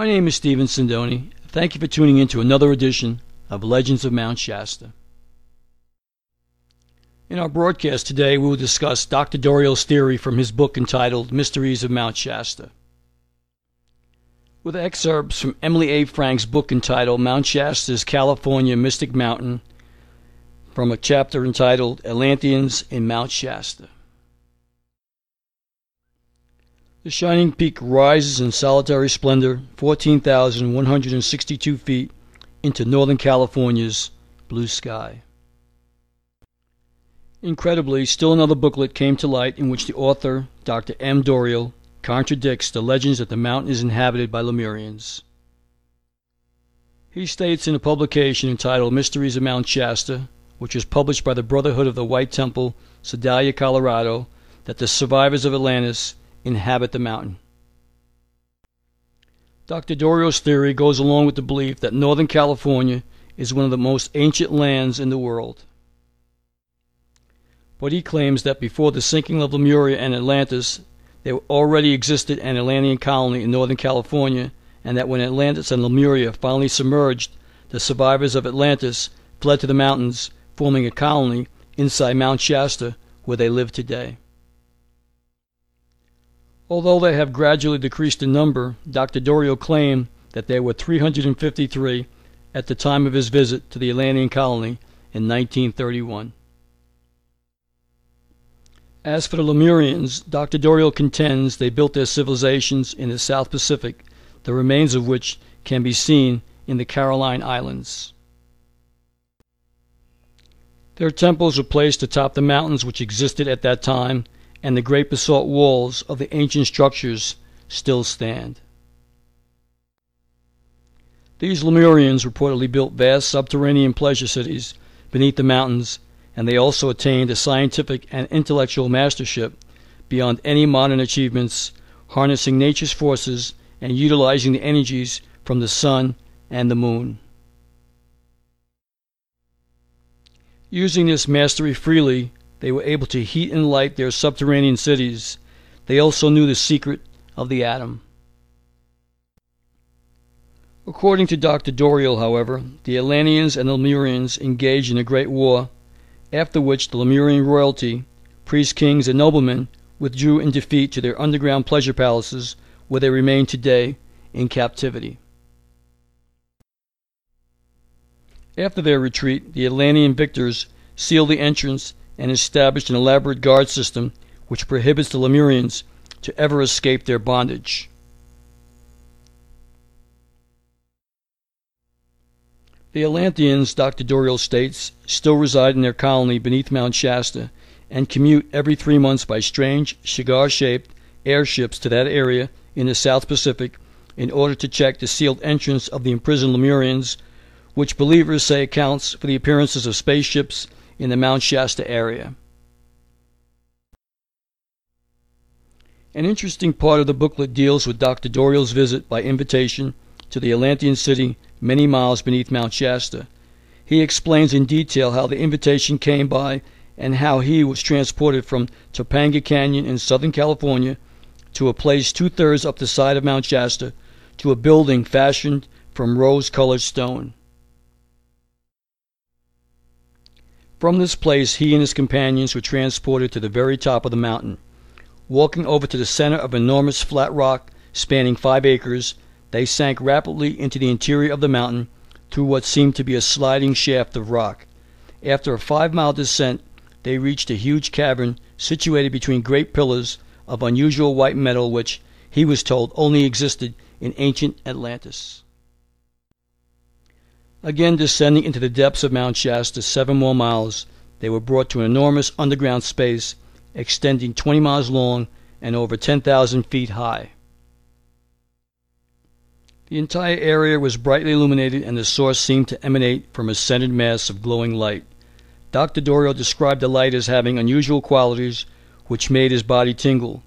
My name is Stephen Sindoni. Thank you for tuning in to another edition of Legends of Mount Shasta. In our broadcast today, we will discuss Dr. Doreal's theory from his book entitled Mysteries of Mount Shasta. With excerpts from Emilie A. Frank's book entitled Mount Shasta's California Mystic Mountain from a chapter entitled Atlanteans in Mount Shasta. The shining peak rises in solitary splendor, 14,162 feet, into Northern California's blue sky. Incredibly, still another booklet came to light in which the author, Dr. M. Doreal, contradicts the legends that the mountain is inhabited by Lemurians. He states in a publication entitled Mysteries of Mount Shasta, which was published by the Brotherhood of the White Temple, Sedalia, Colorado, that the survivors of Atlantis inhabit the mountain. Dr. Doreal's theory goes along with the belief that Northern California is one of the most ancient lands in the world but he claims that before the sinking of Lemuria and Atlantis, there already existed an Atlantean colony in Northern California, and that when Atlantis and Lemuria finally submerged, the survivors of Atlantis fled to the mountains, forming a colony inside Mount Shasta, where they live today. Although they have gradually decreased in number, Dr. Doreal claimed that there were 353 at the time of his visit to the Atlantean colony in 1931. As for the Lemurians, Dr. Doreal contends they built their civilizations in the South Pacific, the remains of which can be seen in the Caroline Islands. Their temples were placed atop the mountains which existed at that time, and the great basalt walls of the ancient structures still stand. These Lemurians reportedly built vast subterranean pleasure cities beneath the mountains and they also attained a scientific and intellectual mastership beyond any modern achievements, harnessing nature's forces and utilizing the energies from the sun and the moon. Using this mastery freely, they were able to heat and light their subterranean cities. They also knew the secret of the atom. According to Dr. Doreal, however, the Atlanteans and the Lemurians engaged in a great war after which the Lemurian royalty, priests, kings, and noblemen withdrew in defeat to their underground pleasure palaces, where they remain today in captivity. After their retreat, the Atlantean victors sealed the entrance and established an elaborate guard system which prohibits the Lemurians to ever escape their bondage. The Atlanteans, Dr. Doreal states, still reside in their colony beneath Mount Shasta and commute every three months by strange, cigar shaped airships to that area in the South Pacific in order to check the sealed entrance of the imprisoned Lemurians, which believers say accounts for the appearances of spaceships in the Mount Shasta area. An interesting part of the booklet deals with Dr. Doreal's visit by invitation to the Atlantean city many miles beneath Mount Shasta. He explains in detail how the invitation came by and how he was transported from Topanga Canyon in Southern California to a place two thirds up the side of Mount Shasta to a building fashioned from rose colored stone. From this place he and his companions were transported to the very top of the mountain. Walking over to the center of an enormous flat rock spanning five acres, they sank rapidly into the interior of the mountain through what seemed to be a sliding shaft of rock. After a five mile descent, they reached a huge cavern situated between great pillars of unusual white metal which, he was told, only existed in ancient Atlantis. Again descending into the depths of Mount Shasta seven more miles, they were brought to an enormous underground space extending 20 miles long and over 10,000 feet high. The entire area was brightly illuminated and the source seemed to emanate from a centered mass of glowing light. Dr. Doreal described the light as having unusual qualities which made his body tingle.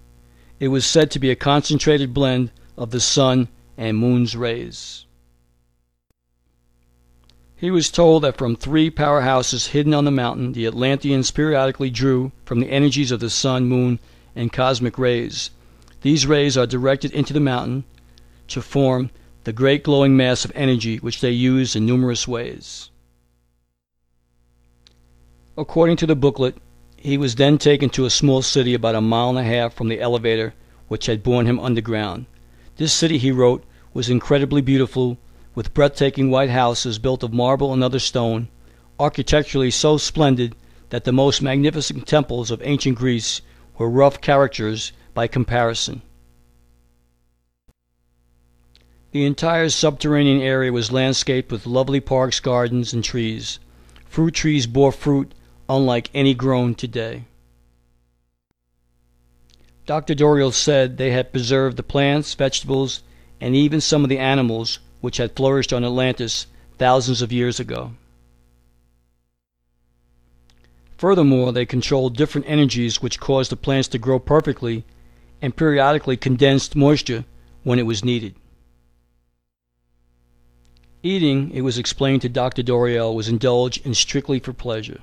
It was said to be a concentrated blend of the sun and moon's rays. He was told that from three powerhouses hidden on the mountain, the Atlanteans periodically drew from the energies of the sun, moon, and cosmic rays. These rays are directed into the mountain to form the great glowing mass of energy which they use in numerous ways. According to the booklet, he was then taken to a small city about a mile and a half from the elevator which had borne him underground. This city, he wrote, was incredibly beautiful, with breathtaking white houses built of marble and other stone, architecturally so splendid that the most magnificent temples of ancient Greece were rough caricatures by comparison. The entire subterranean area was landscaped with lovely parks, gardens, and trees. Fruit trees bore fruit unlike any grown today. Dr. Doreal said they had preserved the plants, vegetables, and even some of the animals which had flourished on Atlantis thousands of years ago. Furthermore, they controlled different energies which caused the plants to grow perfectly and periodically condensed moisture when it was needed. Eating, it was explained to Dr. Doreal, was indulged in strictly for pleasure.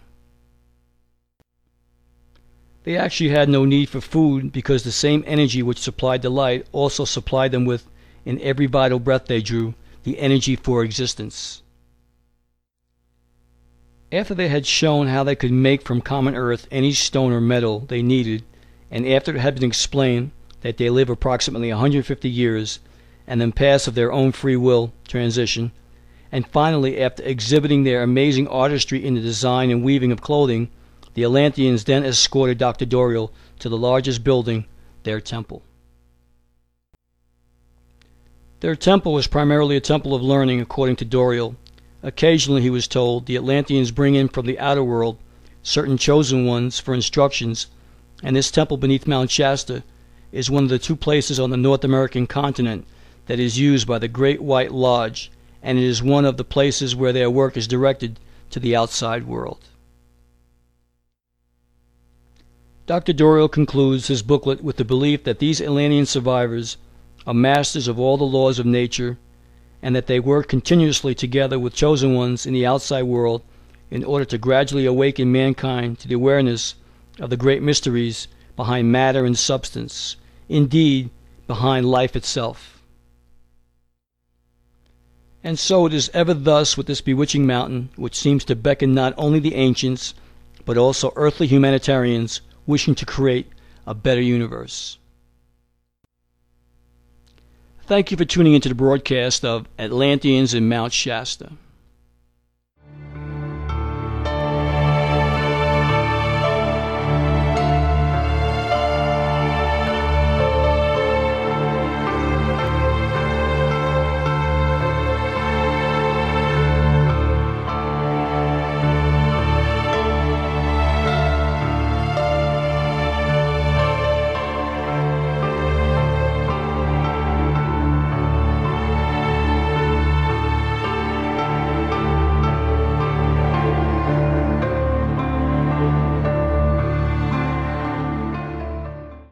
They actually had no need for food because the same energy which supplied the light also supplied them with, in every vital breath they drew, the energy for existence. After they had shown how they could make from common earth any stone or metal they needed, and after it had been explained that they live approximately 150 years and then pass of their own free will transition, and finally after exhibiting their amazing artistry in the design and weaving of clothing, the Atlanteans then escorted Dr. Doreal to the largest building, their temple. Their temple was primarily a temple of learning, according to Doreal. Occasionally, he was told, the Atlanteans bring in from the outer world certain chosen ones for instructions, and this temple beneath Mount Shasta is one of the two places on the North American continent that is used by the Great White Lodge, and it is one of the places where their work is directed to the outside world. Dr. Doreal concludes his booklet with the belief that these Atlantean survivors are masters of all the laws of nature and that they work continuously together with chosen ones in the outside world in order to gradually awaken mankind to the awareness of the great mysteries behind matter and substance, indeed, behind life itself. And so it is ever thus with this bewitching mountain, which seems to beckon not only the ancients, but also earthly humanitarians wishing to create a better universe. Thank you for tuning into the broadcast of Atlanteans in Mount Shasta.